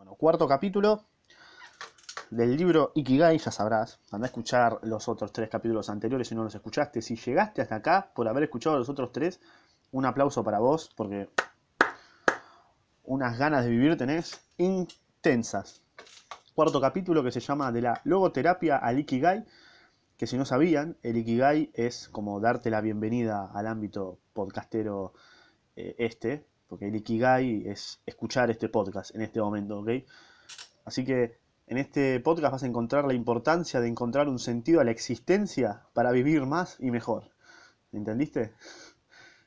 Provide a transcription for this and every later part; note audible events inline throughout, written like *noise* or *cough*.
Bueno, cuarto capítulo del libro Ikigai, ya sabrás. Anda a escuchar los otros tres capítulos anteriores si no los escuchaste. Si llegaste hasta acá por haber escuchado los otros tres, un aplauso para vos porque unas ganas de vivir tenés intensas. Cuarto capítulo que se llama De la logoterapia al Ikigai, que si no sabían, el Ikigai es como darte la bienvenida al ámbito podcastero eh, este, porque el Ikigai es escuchar este podcast en este momento, ¿ok? Así que en este podcast vas a encontrar la importancia de encontrar un sentido a la existencia para vivir más y mejor. ¿Entendiste?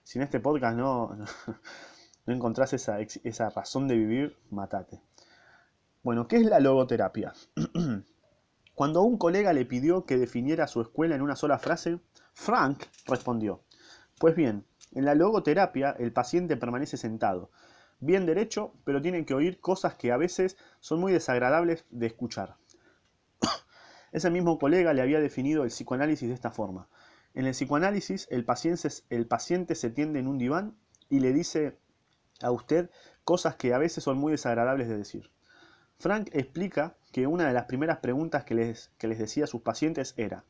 Si en este podcast no, no, *laughs* no encontrás esa, esa razón de vivir, matate. Bueno, ¿qué es la logoterapia? *clears throat* Cuando un colega le pidió que definiera su escuela en una sola frase, Frank respondió, pues bien, en la logoterapia el paciente permanece sentado, bien derecho, pero tiene que oír cosas que a veces son muy desagradables de escuchar. *coughs* Ese mismo colega le había definido el psicoanálisis de esta forma. En el psicoanálisis el paciente, se tiende en un diván y le dice a usted cosas que a veces son muy desagradables de decir. Frank explica que una de las primeras preguntas que les, que les decía a sus pacientes era,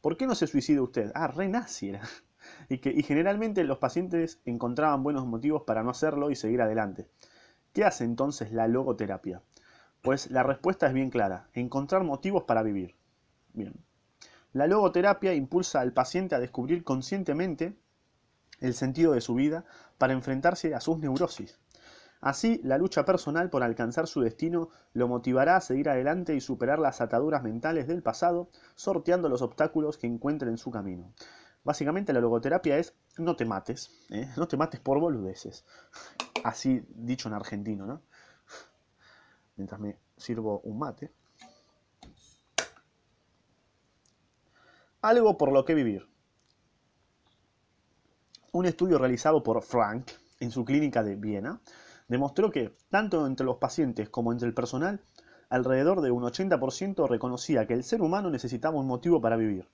¿por qué no se suicida usted? Ah, re nazi era. Y, que, y generalmente los pacientes encontraban buenos motivos para no hacerlo y seguir adelante. ¿Qué hace entonces la logoterapia? Pues la respuesta es bien clara, encontrar motivos para vivir. Bien. La logoterapia impulsa al paciente a descubrir conscientemente el sentido de su vida para enfrentarse a sus neurosis. Así, la lucha personal por alcanzar su destino lo motivará a seguir adelante y superar las ataduras mentales del pasado, sorteando los obstáculos que encuentre en su camino. Básicamente la logoterapia es no te mates, ¿eh? no te mates por boludeces. Así dicho en argentino, ¿no? Mientras me sirvo un mate. Algo por lo que vivir. Un estudio realizado por Frank en su clínica de Viena demostró que, tanto entre los pacientes como entre el personal, alrededor de un 80% reconocía que el ser humano necesitaba un motivo para vivir.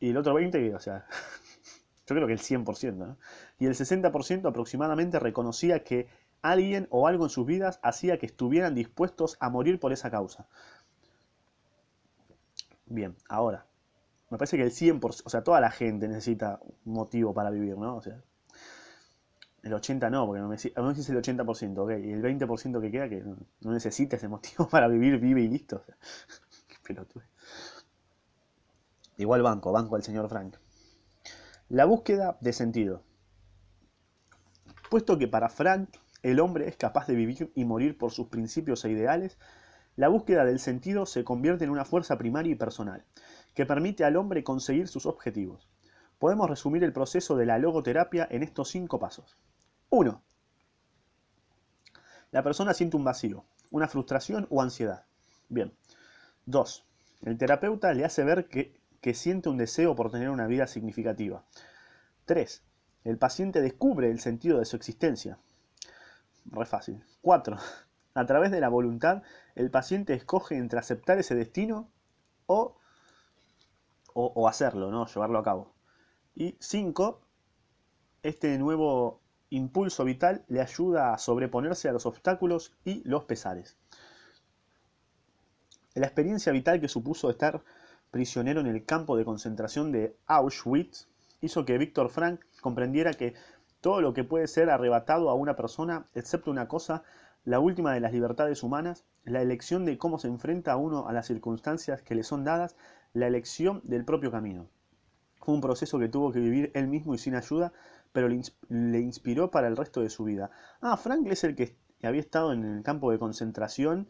Y el otro 20%, o sea, *laughs* yo creo que el 100%, ¿no? Y el 60% aproximadamente reconocía que alguien o algo en sus vidas hacía que estuvieran dispuestos a morir por esa causa. Bien, ahora, me parece que el 100%, o sea, toda la gente necesita un motivo para vivir, ¿no? O sea, el 80 no, porque me, a mí dice el 80%, ok, y el 20% que queda que no, necesita ese motivo *laughs* para vivir, vive y listo. O *laughs* pelotudo. Igual banco, banco al señor Frank. La búsqueda de sentido. Puesto que para Frank el hombre es capaz de vivir y morir por sus principios e ideales, la búsqueda del sentido se convierte en una fuerza primaria y personal, que permite al hombre conseguir sus objetivos. Podemos resumir el proceso de la logoterapia en estos cinco pasos. 1. La persona siente un vacío, una frustración o ansiedad. Bien. 2. El terapeuta le hace ver que, que, siente un deseo por tener una vida significativa. 3. El paciente descubre el sentido de su existencia. Re fácil. 4. A través de la voluntad, el paciente escoge entre aceptar ese destino o, o, hacerlo, ¿no? llevarlo a cabo. Y 5. Este nuevo impulso vital le ayuda a sobreponerse a los obstáculos y los pesares. La experiencia vital que supuso estar prisionero en el campo de concentración de Auschwitz hizo que Víctor Frank comprendiera que todo lo que puede ser arrebatado a una persona, excepto una cosa, la última de las libertades humanas, la elección de cómo se enfrenta a uno a las circunstancias que le son dadas, la elección del propio camino. Fue un proceso que tuvo que vivir él mismo y sin ayuda, pero le, inspiró para el resto de su vida. Ah, Frank es el que había estado en el campo de concentración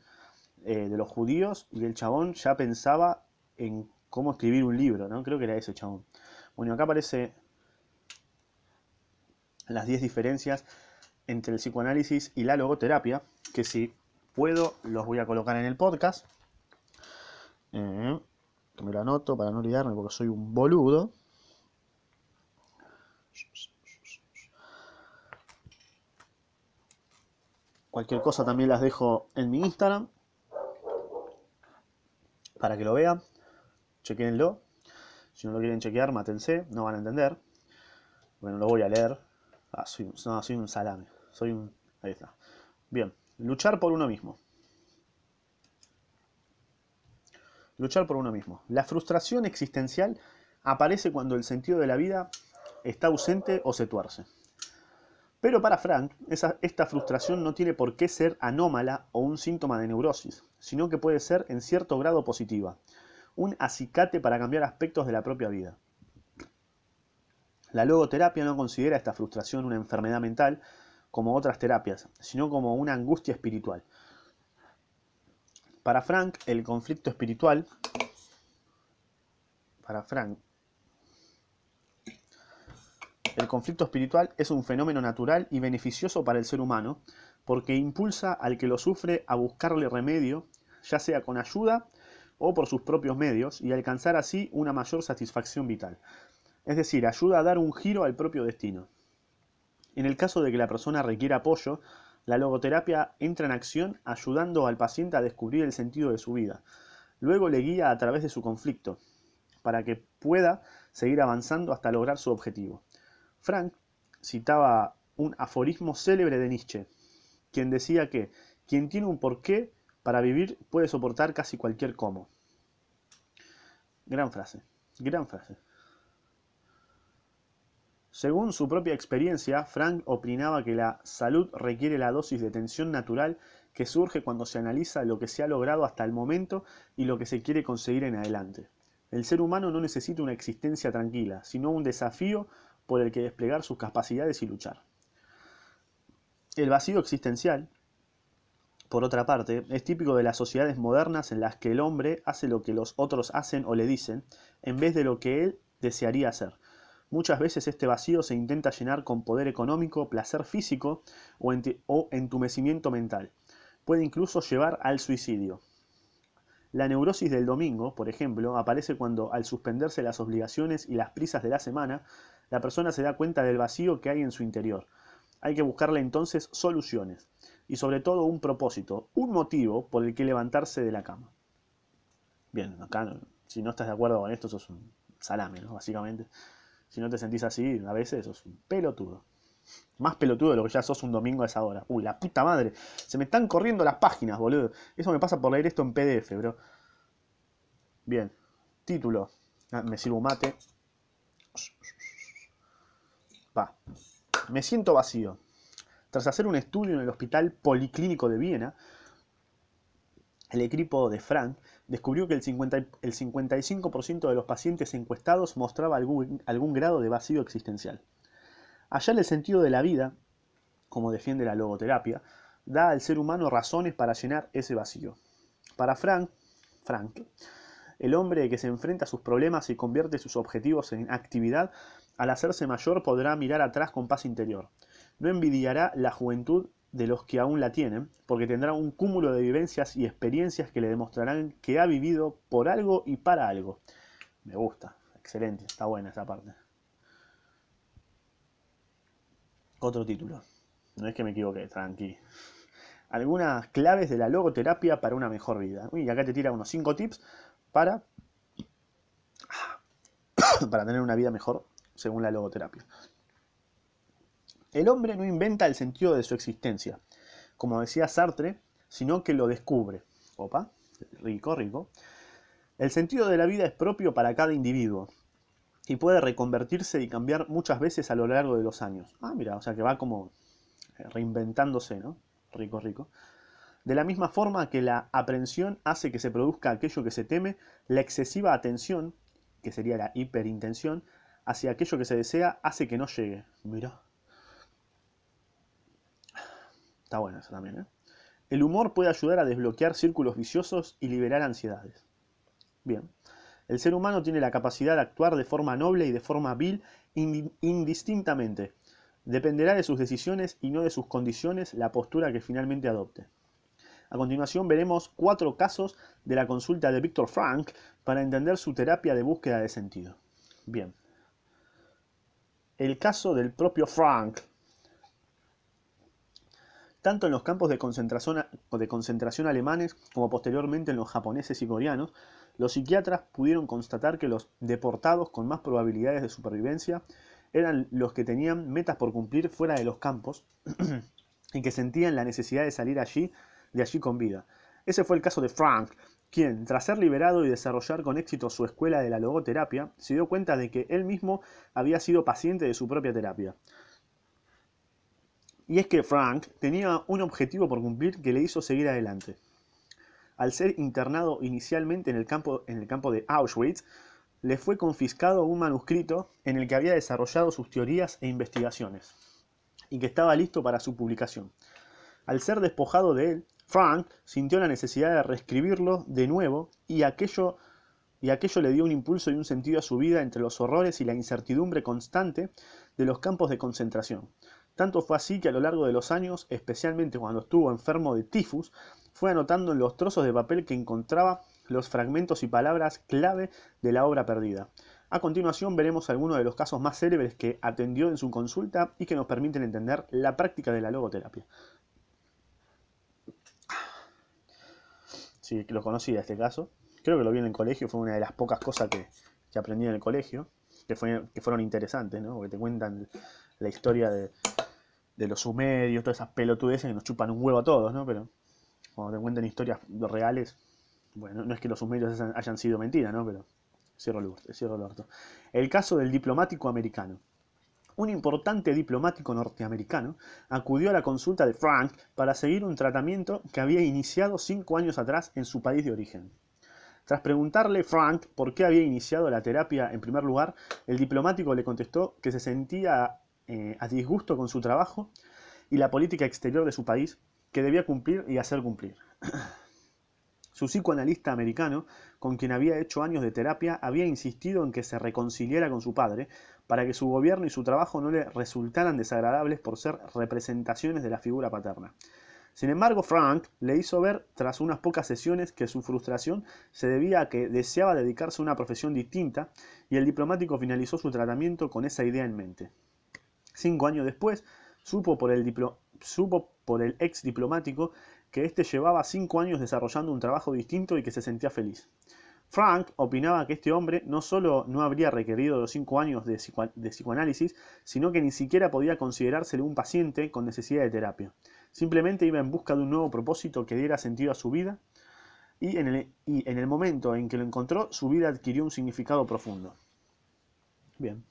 eh, de los judíos y el chabón ya pensaba en cómo escribir un libro, ¿no? Creo que era ese chabón. Bueno, acá aparece las 10 diferencias entre el psicoanálisis y la logoterapia, que si puedo los voy a colocar en el podcast. Eh, me lo anoto para no olvidarme porque soy un boludo. Cualquier cosa también las dejo en mi Instagram para que lo vean. Chequenlo. Si no lo quieren chequear, mátense, no van a entender. Bueno, lo voy a leer. Ah, soy, no, soy un salame. Soy un. Ahí está. Bien. Luchar por uno mismo. Luchar por uno mismo. La frustración existencial aparece cuando el sentido de la vida está ausente o se tuerce. Pero para Frank, esta frustración no tiene por qué ser anómala o un síntoma de neurosis, sino que puede ser en cierto grado positiva, un acicate para cambiar aspectos de la propia vida. La logoterapia no considera esta frustración una enfermedad mental como otras terapias, sino como una angustia espiritual. Para Frank, el conflicto espiritual, para Frank, el conflicto espiritual es un fenómeno natural y beneficioso para el ser humano porque impulsa al que lo sufre a buscarle remedio, ya sea con ayuda o por sus propios medios, y alcanzar así una mayor satisfacción vital. Es decir, ayuda a dar un giro al propio destino. En el caso de que la persona requiera apoyo, la logoterapia entra en acción ayudando al paciente a descubrir el sentido de su vida. Luego le guía a través de su conflicto, para que pueda seguir avanzando hasta lograr su objetivo. Frank citaba un aforismo célebre de Nietzsche, quien decía que quien tiene un porqué para vivir puede soportar casi cualquier cómo. Gran frase, gran frase. Según su propia experiencia, Frank opinaba que la salud requiere la dosis de tensión natural que surge cuando se analiza lo que se ha logrado hasta el momento y lo que se quiere conseguir en adelante. El ser humano no necesita una existencia tranquila, sino un desafío por el que desplegar sus capacidades y luchar. El vacío existencial, por otra parte, es típico de las sociedades modernas en las que el hombre hace lo que los otros hacen o le dicen, en vez de lo que él desearía hacer. Muchas veces este vacío se intenta llenar con poder económico, placer físico o, entumecimiento mental. Puede incluso llevar al suicidio. La neurosis del domingo, por ejemplo, aparece cuando, al suspenderse las obligaciones y las prisas de la semana, la persona se da cuenta del vacío que hay en su interior. Hay que buscarle entonces soluciones y sobre todo un propósito, un motivo por el que levantarse de la cama. Bien, acá si no estás de acuerdo con esto, sos un salame, ¿no? Básicamente. Si no te sentís así, a veces sos un pelotudo. Más pelotudo de lo que ya sos un domingo a esa hora. Uy, la puta madre. Se me están corriendo las páginas, boludo. Eso me pasa por leer esto en PDF, bro. Bien. Título. Ah, me sirvo un mate. Va. Me siento vacío. Tras hacer un estudio en el Hospital Policlínico de Viena, el equipo de Frank descubrió que el, 55% de los pacientes encuestados mostraba algún, algún grado de vacío existencial. Hallar el sentido de la vida, como defiende la logoterapia, da al ser humano razones para llenar ese vacío. Para Frank, Frank, el hombre que se enfrenta a sus problemas y convierte sus objetivos en actividad, al hacerse mayor podrá mirar atrás con paz interior. No envidiará la juventud de los que aún la tienen, porque tendrá un cúmulo de vivencias y experiencias que le demostrarán que ha vivido por algo y para algo. Me gusta, excelente, está buena esa parte. Otro título. No es que me equivoque, tranqui. Algunas claves de la logoterapia para una mejor vida. Y acá te tira unos 5 tips para, *coughs* para tener una vida mejor según la logoterapia. El hombre no inventa el sentido de su existencia, como decía Sartre, sino que lo descubre. Opa, rico, rico. El sentido de la vida es propio para cada individuo y puede reconvertirse y cambiar muchas veces a lo largo de los años. Ah, mira, o sea que va como eh, reinventándose, ¿no? Rico, rico. De la misma forma que la aprensión hace que se produzca aquello que se teme, la excesiva atención, que sería la hiperintención, hacia aquello que se desea hace que no llegue. Mira. Está bueno eso también, ¿eh? El humor puede ayudar a desbloquear círculos viciosos y liberar ansiedades. Bien. El ser humano tiene la capacidad de actuar de forma noble y de forma vil indistintamente. Dependerá de sus decisiones y no de sus condiciones la postura que finalmente adopte. A continuación veremos cuatro casos de la consulta de Víctor Frank para entender su terapia de búsqueda de sentido. Bien. El caso del propio Frank tanto en los campos de concentración, alemanes como posteriormente en los japoneses y coreanos, los psiquiatras pudieron constatar que los deportados con más probabilidades de supervivencia eran los que tenían metas por cumplir fuera de los campos *clears throat* y que sentían la necesidad de salir allí, de allí con vida. Ese fue el caso de Frank, quien, tras ser liberado y desarrollar con éxito su escuela de la logoterapia, se dio cuenta de que él mismo había sido paciente de su propia terapia. Y es que Frank tenía un objetivo por cumplir que le hizo seguir adelante. Al ser internado inicialmente en el campo, en el campo de Auschwitz, le fue confiscado un manuscrito en el que había desarrollado sus teorías e investigaciones, y que estaba listo para su publicación. Al ser despojado de él, Frank sintió la necesidad de reescribirlo de nuevo y aquello, y aquello le dio un impulso y un sentido a su vida entre los horrores y la incertidumbre constante de los campos de concentración. Tanto fue así que a lo largo de los años, especialmente cuando estuvo enfermo de tifus, fue anotando en los trozos de papel que encontraba los fragmentos y palabras clave de la obra perdida. A continuación veremos algunos de los casos más célebres que atendió en su consulta y que nos permiten entender la práctica de la logoterapia. sí, lo conocía este caso. Creo que lo vi en el colegio, fue una de las pocas cosas que, aprendí en el colegio, que, que fueron interesantes, ¿no? Porque te cuentan la historia de, los sumerios, todas esas pelotudeces que nos chupan un huevo a todos, ¿no? Pero cuando te cuentan historias reales, bueno, no es que los sumerios hayan sido mentiras, ¿no? Pero cierro el, cierro el orto. El caso del diplomático americano un importante diplomático norteamericano acudió a la consulta de Frank para seguir un tratamiento que había iniciado cinco años atrás en su país de origen. Tras preguntarle Frank por qué había iniciado la terapia en primer lugar, el diplomático le contestó que se sentía eh, a disgusto con su trabajo y la política exterior de su país que debía cumplir y hacer cumplir. *clears throat* Su psicoanalista americano, con quien había hecho años de terapia, había insistido en que se reconciliara con su padre, para que su gobierno y su trabajo no le resultaran desagradables por ser representaciones de la figura paterna. Sin embargo, Frank le hizo ver, tras unas pocas sesiones, que su frustración se debía a que deseaba dedicarse a una profesión distinta, y el diplomático finalizó su tratamiento con esa idea en mente. Cinco años después, supo por el, ex diplomático que éste llevaba cinco años desarrollando un trabajo distinto y que se sentía feliz. Frank opinaba que este hombre no solo no habría requerido los cinco años de, psicoanálisis, sino que ni siquiera podía considerársele un paciente con necesidad de terapia. Simplemente iba en busca de un nuevo propósito que diera sentido a su vida y en el, en el momento en que lo encontró, su vida adquirió un significado profundo. Bien.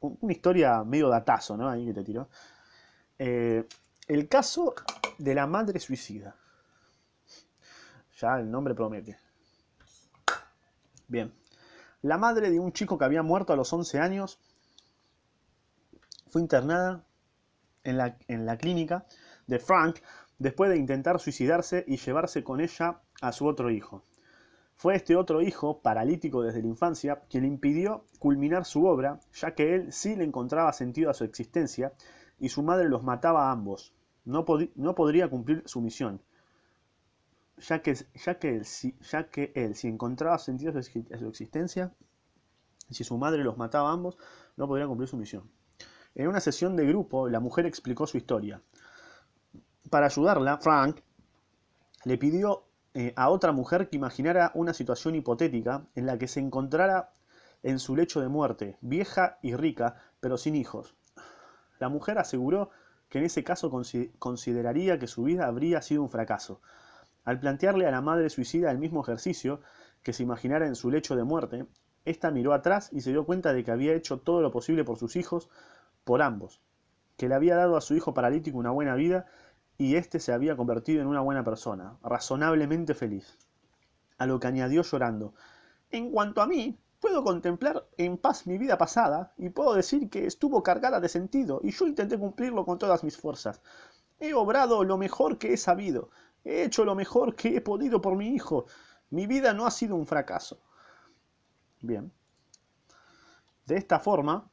Una historia medio datazo, ¿no? Ahí que te tiró. Eh, el caso de la madre suicida. Ya el nombre promete. Bien. La madre de un chico que había muerto a los 11 años fue internada en la, en la clínica de Frank después de intentar suicidarse y llevarse con ella a su otro hijo. Fue este otro hijo, paralítico desde la infancia, quien le impidió culminar su obra, ya que él sí le encontraba sentido a su existencia y su madre los mataba a ambos. No, podría cumplir su misión ya que, él, si, encontraba sentido a su existencia, y si su madre los mataba a ambos, no podría cumplir su misión. En una sesión de grupo, la mujer explicó su historia. Para ayudarla, Frank le pidió eh, a otra mujer que imaginara una situación hipotética en la que se encontrara en su lecho de muerte, vieja y rica, pero sin hijos. La mujer aseguró que en ese caso consideraría que su vida habría sido un fracaso, al plantearle a la madre suicida el mismo ejercicio que se imaginara en su lecho de muerte, ésta miró atrás y se dio cuenta de que había hecho todo lo posible por sus hijos, por ambos, que le había dado a su hijo paralítico una buena vida y éste se había convertido en una buena persona, razonablemente feliz. A lo que añadió llorando, en cuanto a mí, puedo contemplar en paz mi vida pasada y puedo decir que estuvo cargada de sentido y yo intenté cumplirlo con todas mis fuerzas. He obrado lo mejor que he sabido, He hecho lo mejor que he podido por mi hijo. Mi vida no ha sido un fracaso. Bien. De esta forma,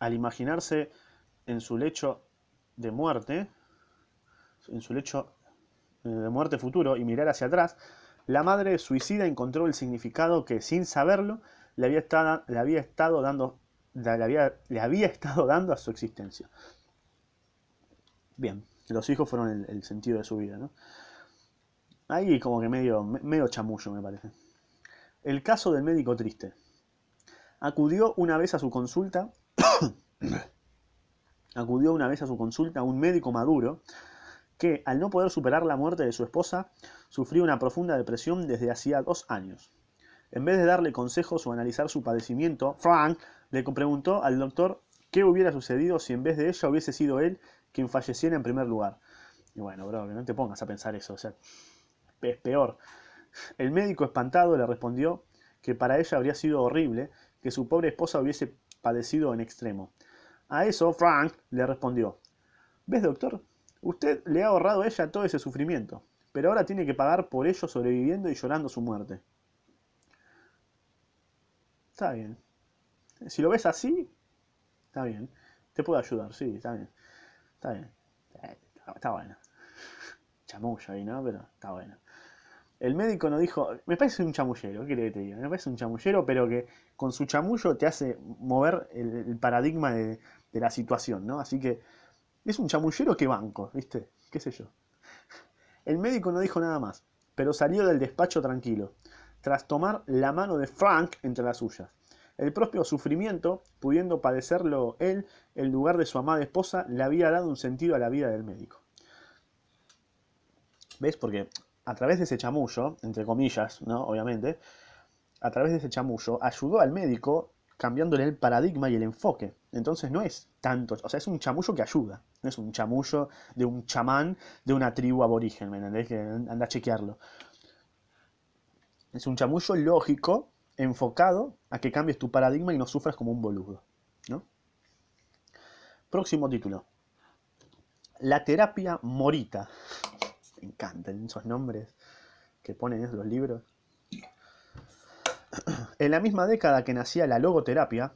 al imaginarse en su lecho de muerte, en su lecho eh, de muerte futuro y mirar hacia atrás, la madre suicida encontró el significado que, sin saberlo, le había estado, le había estado dando le había, le había estado dando a su existencia. Bien. Los hijos fueron el, sentido de su vida. Ahí como que medio, medio chamullo, me parece. El caso del médico triste. Acudió una vez a su consulta *coughs* acudió una vez a su consulta un médico maduro que, al no poder superar la muerte de su esposa, sufría una profunda depresión desde hacía dos años. En vez de darle consejos o analizar su padecimiento, Frank le preguntó al doctor qué hubiera sucedido si en vez de ella hubiese sido él quien falleciera en primer lugar. Y bueno, bro, que no te pongas a pensar eso, o sea, es peor. El médico espantado le respondió que para ella habría sido horrible que su pobre esposa hubiese padecido en extremo. A eso Frank le respondió, ¿ves doctor? Usted le ha ahorrado a ella todo ese sufrimiento, pero ahora tiene que pagar por ello sobreviviendo y llorando su muerte. Está bien. Si lo ves así, está bien. Te puedo ayudar, sí, está bien. Está bien. Está, bueno. Chamullo ahí, ¿no? Pero está bueno. El médico nos dijo, me parece un chamullero, ¿qué que te diga? Me parece un chamullero, pero que con su chamullo te hace mover el, paradigma de, de, la situación, ¿no? Así que es un chamullero que banco, ¿viste? ¿Qué sé yo? El médico no dijo nada más, pero salió del despacho tranquilo, tras tomar la mano de Frank entre las suyas. El propio sufrimiento, pudiendo padecerlo él en lugar de su amada esposa, le había dado un sentido a la vida del médico. ¿Ves? Porque a través de ese chamullo, entre comillas, ¿no? Obviamente, a través de ese chamullo, ayudó al médico cambiándole el paradigma y el enfoque. Entonces no es tanto, o sea, es un chamullo que ayuda, no es un chamullo de un chamán de una tribu aborigen, ¿me entendés? Que anda a chequearlo. Es un chamullo lógico, enfocado a que cambies tu paradigma y no sufras como un boludo. ¿no? Próximo título. La terapia morita me encantan esos nombres que ponen en los libros. *clears throat* En la misma década que nacía la logoterapia,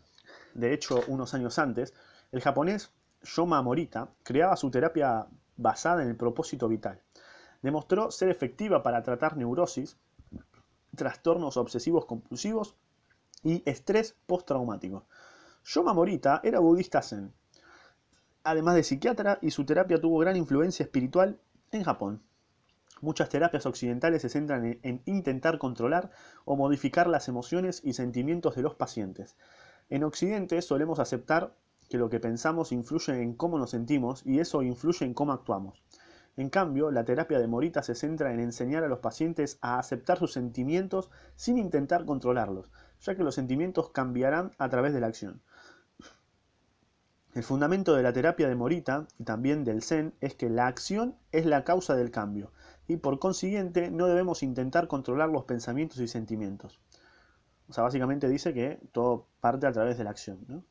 de hecho unos años antes, el japonés Yoma Morita creaba su terapia basada en el propósito vital. Demostró ser efectiva para tratar neurosis, trastornos obsesivos compulsivos y estrés postraumático. Yoma Morita era budista zen, además de psiquiatra, y su terapia tuvo gran influencia espiritual en Japón. Muchas terapias occidentales se centran en, intentar controlar o modificar las emociones y sentimientos de los pacientes. En Occidente solemos aceptar que lo que pensamos influye en cómo nos sentimos y eso influye en cómo actuamos. En cambio, la terapia de Morita se centra en enseñar a los pacientes a aceptar sus sentimientos sin intentar controlarlos, ya que los sentimientos cambiarán a través de la acción. El fundamento de la terapia de Morita y también del Zen es que la acción es la causa del cambio y por consiguiente no debemos intentar controlar los pensamientos y sentimientos. O sea, básicamente dice que todo parte a través de la acción.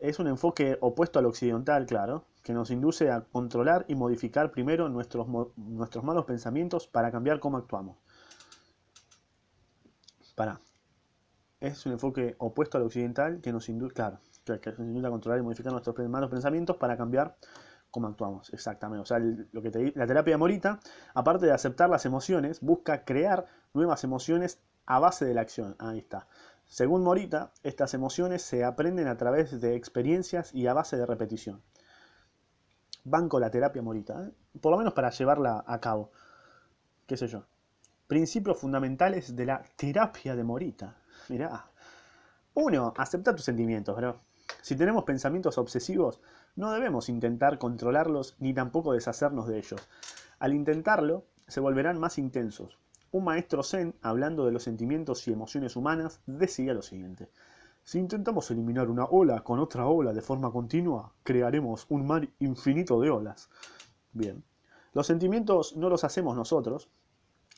Es un enfoque opuesto al occidental, claro, que nos induce a controlar y modificar primero nuestros, nuestros malos pensamientos para cambiar cómo actuamos. Para. Es un enfoque opuesto al occidental que nos induce, claro, que nos induce a controlar y modificar nuestros malos pensamientos para cambiar cómo actuamos, exactamente. O sea, lo que te, la terapia Morita, aparte de aceptar las emociones, busca crear nuevas emociones a base de la acción. Ahí está. Según Morita, estas emociones se aprenden a través de experiencias y a base de repetición. Banco la terapia Morita, ¿eh? por lo menos para llevarla a cabo. ¿Qué sé yo? Principios fundamentales de la terapia de Morita. Mirá. Uno, acepta tus sentimientos, bro. Si tenemos pensamientos obsesivos, no debemos intentar controlarlos ni tampoco deshacernos de ellos. Al intentarlo, se volverán más intensos. Un maestro zen, hablando de los sentimientos y emociones humanas, decía lo siguiente. Si intentamos eliminar una ola con otra ola de forma continua, crearemos un mar infinito de olas. Bien. Los sentimientos no los hacemos nosotros,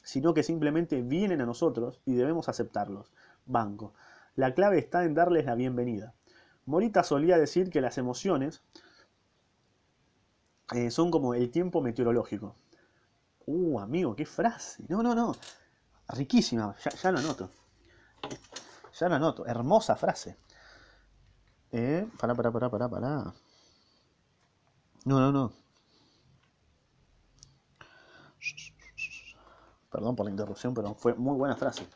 sino que simplemente vienen a nosotros y debemos aceptarlos. Banco. La clave está en darles la bienvenida. Morita solía decir que las emociones eh, son como el tiempo meteorológico. Uh, amigo, qué frase. No, no, no. Riquísima, ya, lo anoto. Ya lo anoto. Hermosa frase. Eh, pará, pará, pará, pará, pará. No, no, no. Perdón por la interrupción, pero fue muy buena frase.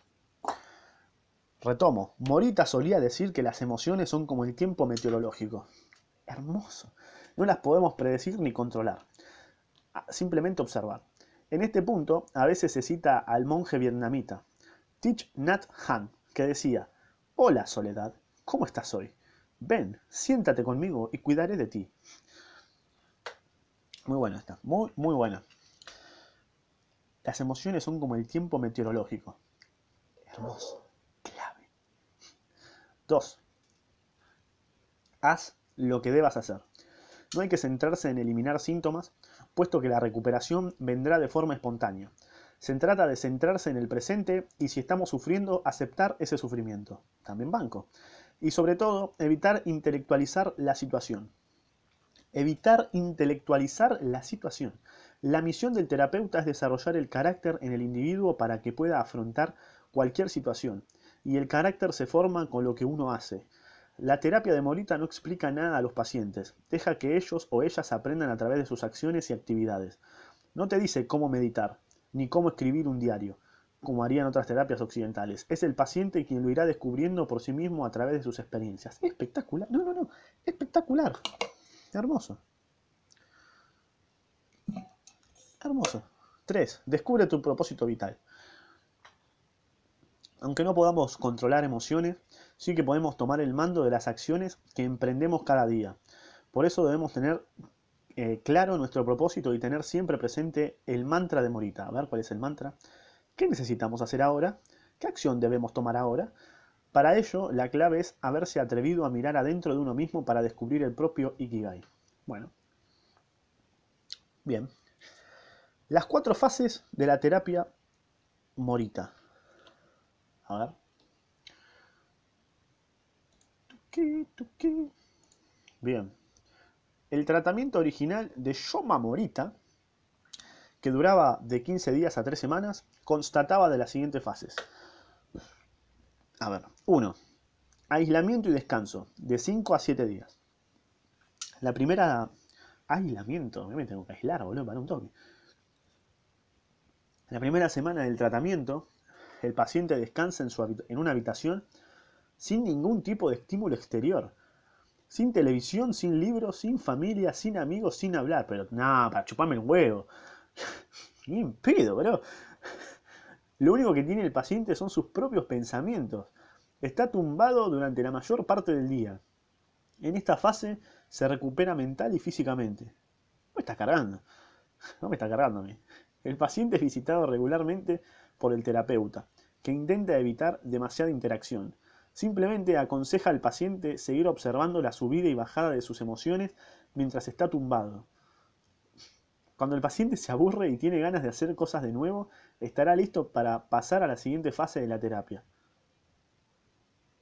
Retomo. Morita solía decir que las emociones son como el tiempo meteorológico. Hermoso no las podemos predecir ni controlar. Ah, simplemente observar. En este punto, a veces se cita al monje vietnamita, Thich Nhat Hanh, que decía, Hola Soledad, ¿cómo estás hoy? ven, siéntate conmigo y cuidaré de ti. Muy buena esta, muy, muy buena. Las emociones son como el tiempo meteorológico. Hermoso. 2. Haz lo que debas hacer. No hay que centrarse en eliminar síntomas, puesto que la recuperación vendrá de forma espontánea. Se trata de centrarse en el presente y si estamos sufriendo, aceptar ese sufrimiento. También banco. Y sobre todo, evitar intelectualizar la situación. Evitar intelectualizar la situación. La misión del terapeuta es desarrollar el carácter en el individuo para que pueda afrontar cualquier situación. Y el carácter se forma con lo que uno hace. La terapia de Morita no explica nada a los pacientes, deja que ellos o ellas aprendan a través de sus acciones y actividades. No te dice cómo meditar, ni cómo escribir un diario, como harían otras terapias occidentales. Es el paciente quien lo irá descubriendo por sí mismo a través de sus experiencias. Espectacular. No, no, no. Espectacular. Hermoso. Hermoso. 3. Descubre tu propósito vital. Aunque no podamos controlar emociones, sí que podemos tomar el mando de las acciones que emprendemos cada día. Por eso debemos tener eh, claro nuestro propósito y tener siempre presente el mantra de Morita. A ver cuál es el mantra. ¿Qué necesitamos hacer ahora? ¿Qué acción debemos tomar ahora? Para ello, la clave es haberse atrevido a mirar adentro de uno mismo para descubrir el propio Ikigai. Bueno. Bien. Las cuatro fases de la terapia Morita. A ver. Bien. El tratamiento original de Yoma Morita, que duraba de 15 días a 3 semanas, constataba de las siguientes fases. A ver, 1. Aislamiento y descanso, de 5 a 7 días. La primera... Aislamiento, me tengo que aislar, boludo, para un toque. La primera semana del tratamiento, el paciente descansa en, su, en una habitación sin ningún tipo de estímulo exterior. Sin televisión, sin libros, sin familia, sin amigos, sin hablar. Pero nada, para chuparme el huevo. *laughs* Bien pedo, bro. Lo único que tiene el paciente son sus propios pensamientos. Está tumbado durante la mayor parte del día. En esta fase se recupera mental y físicamente. ¿No me está cargando? *laughs* No me está cargando a mí. El paciente es visitado regularmente por el terapeuta, que intenta evitar demasiada interacción. Simplemente aconseja al paciente seguir observando la subida y bajada de sus emociones mientras está tumbado. Cuando el paciente se aburre y tiene ganas de hacer cosas de nuevo, estará listo para pasar a la siguiente fase de la terapia.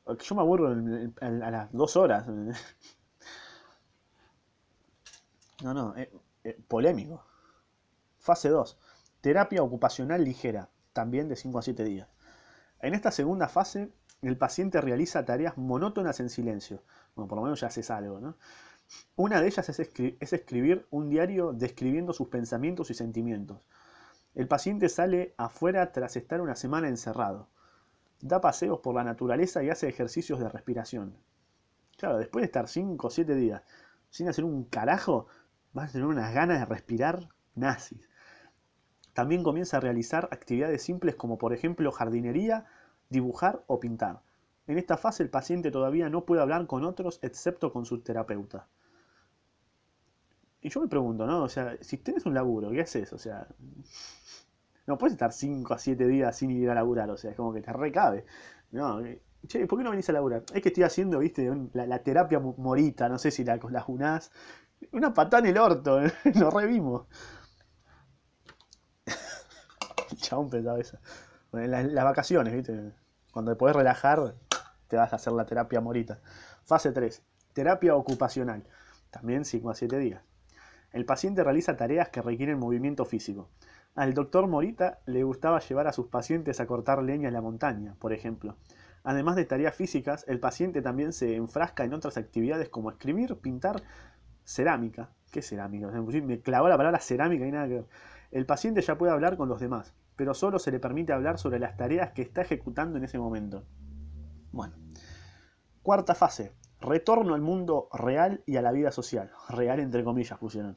Yo me aburro a las dos horas. *laughs* No, no, eh, eh, polémico. Fase 2. Terapia ocupacional ligera, también de 5 a 7 días. En esta segunda fase, el paciente realiza tareas monótonas en silencio. Bueno, por lo menos ya haces algo, ¿no? Una de ellas es, es escribir un diario describiendo sus pensamientos y sentimientos. El paciente sale afuera tras estar una semana encerrado. Da paseos por la naturaleza y hace ejercicios de respiración. Claro, después de estar 5 o 7 días sin hacer un carajo, vas a tener unas ganas de respirar nazis. También comienza a realizar actividades simples como por ejemplo jardinería, dibujar o pintar. En esta fase el paciente todavía no puede hablar con otros excepto con su terapeuta. Y yo me pregunto, ¿no? O sea, si tienes un laburo, ¿qué haces? O sea, no puedes estar 5 a 7 días sin ir a laburar, o sea, es como que te recabe. No, eh, che, ¿por qué no venís a laburar? Es que estoy haciendo, viste, la, terapia morita, no sé si la, la junás. Una patada en el orto, *laughs* lo revimos. Chabón pensaba eso. en las, vacaciones, viste, cuando te podés relajar, te vas a hacer la terapia morita. Fase 3. Terapia ocupacional. También 5 a 7 días. El paciente realiza tareas que requieren movimiento físico. Al doctor Morita le gustaba llevar a sus pacientes a cortar leña en la montaña, por ejemplo. Además de tareas físicas, el paciente también se enfrasca en otras actividades como escribir, pintar, cerámica. ¿Qué cerámica? Me clavó la palabra cerámica y nada que ver. El paciente ya puede hablar con los demás, pero solo se le permite hablar sobre las tareas que está ejecutando en ese momento. Bueno. Cuarta fase. Retorno al mundo real y a la vida social. Real entre comillas pusieron.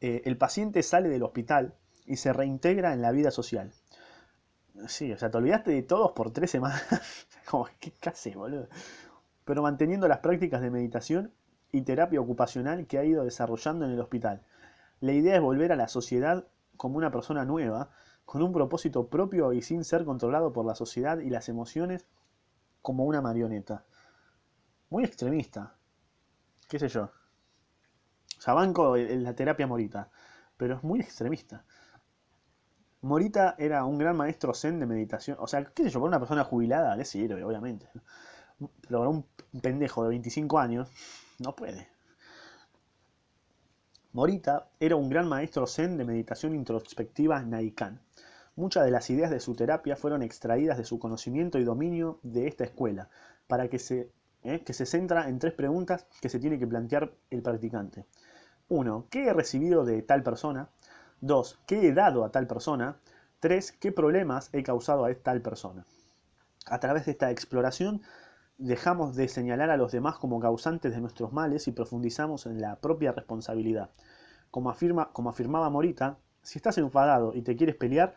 Eh, el paciente sale del hospital y se reintegra en la vida social. Sí, o sea, te olvidaste de todos por tres semanas. *laughs* Como, ¿qué haces, boludo? Pero manteniendo las prácticas de meditación y terapia ocupacional que ha ido desarrollando en el hospital. La idea es volver a la sociedad como una persona nueva, con un propósito propio y sin ser controlado por la sociedad y las emociones como una marioneta. Muy extremista. ¿Qué sé yo? O sea, banco en la terapia morita, pero es muy extremista. Morita era un gran maestro zen de meditación. O sea, qué sé yo, para una persona jubilada le sirve, obviamente. Pero para un pendejo de 25 años, no puede. Morita era un gran maestro zen de meditación introspectiva Naikan. Muchas de las ideas de su terapia fueron extraídas de su conocimiento y dominio de esta escuela, para que se, eh, que se centra en tres preguntas que se tiene que plantear el practicante. 1. ¿Qué he recibido de tal persona? 2. ¿Qué he dado a tal persona? 3. ¿Qué problemas he causado a tal persona? A través de esta exploración dejamos de señalar a los demás como causantes de nuestros males y profundizamos en la propia responsabilidad. Como, afirma, como afirmaba Morita, si estás enfadado y te quieres pelear,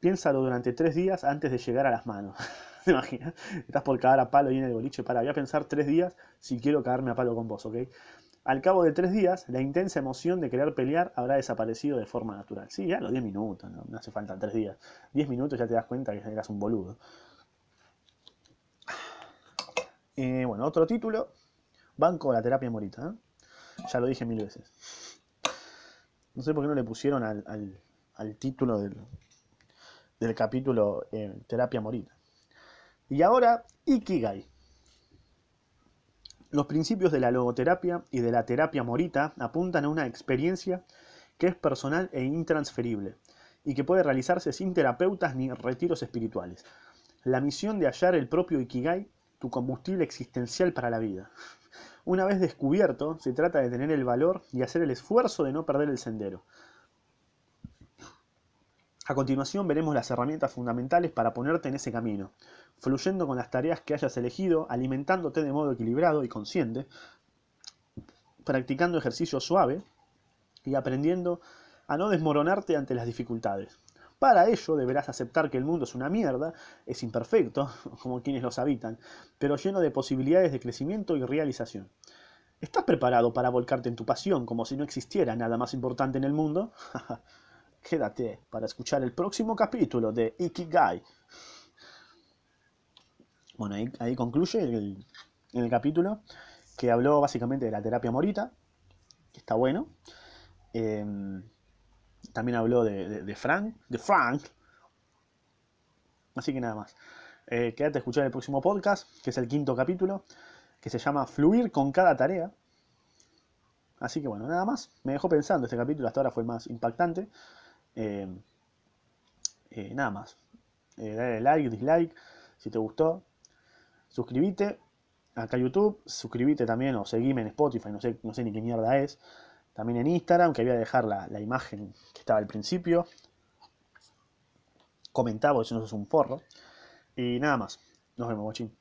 piénsalo durante tres días antes de llegar a las manos. *laughs* ¿Te imaginas? Estás por cagar a palo y en el boliche, para, voy a pensar tres días si quiero cagarme a palo con vos, ¿ok? Al cabo de tres días, la intensa emoción de querer pelear habrá desaparecido de forma natural. Sí, ya los diez minutos, no, no hace falta tres días. Diez minutos ya te das cuenta que eras un boludo. Eh, bueno, otro título, Banco de la terapia morita. ¿eh? Ya lo dije mil veces. No sé por qué no le pusieron al, título del, capítulo eh, Terapia Morita. Y ahora, Ikigai. Los principios de la logoterapia y de la terapia morita apuntan a una experiencia que es personal e intransferible y que puede realizarse sin terapeutas ni retiros espirituales. La misión de hallar el propio Ikigai tu combustible existencial para la vida. Una vez descubierto, se trata de tener el valor y hacer el esfuerzo de no perder el sendero. A continuación veremos las herramientas fundamentales para ponerte en ese camino, fluyendo con las tareas que hayas elegido, alimentándote de modo equilibrado y consciente, practicando ejercicio suave y aprendiendo a no desmoronarte ante las dificultades. Para ello deberás aceptar que el mundo es una mierda, es imperfecto, *laughs* como quienes los habitan, pero lleno de posibilidades de crecimiento y realización. ¿Estás preparado para volcarte en tu pasión como si no existiera nada más importante en el mundo? *laughs* Quédate para escuchar el próximo capítulo de Ikigai. Bueno, ahí, concluye el, el, capítulo que habló básicamente de la terapia morita, que está bueno. Em, también habló de, Frank, de Frank. Así que nada más. Eh, quédate a escuchar el próximo podcast, que es el quinto capítulo, que se llama Fluir con cada tarea. Así que bueno, nada más. Me dejó pensando, este capítulo hasta ahora fue el más impactante. Eh, eh, nada más. dale like, dislike, si te gustó. Suscríbete acá a YouTube. Suscríbete también o seguime en Spotify, no sé, no sé ni qué mierda es. También en Instagram, que voy a dejar la, imagen que estaba al principio. Comentá porque si no sos un porro. Y nada más. Nos vemos, guachín.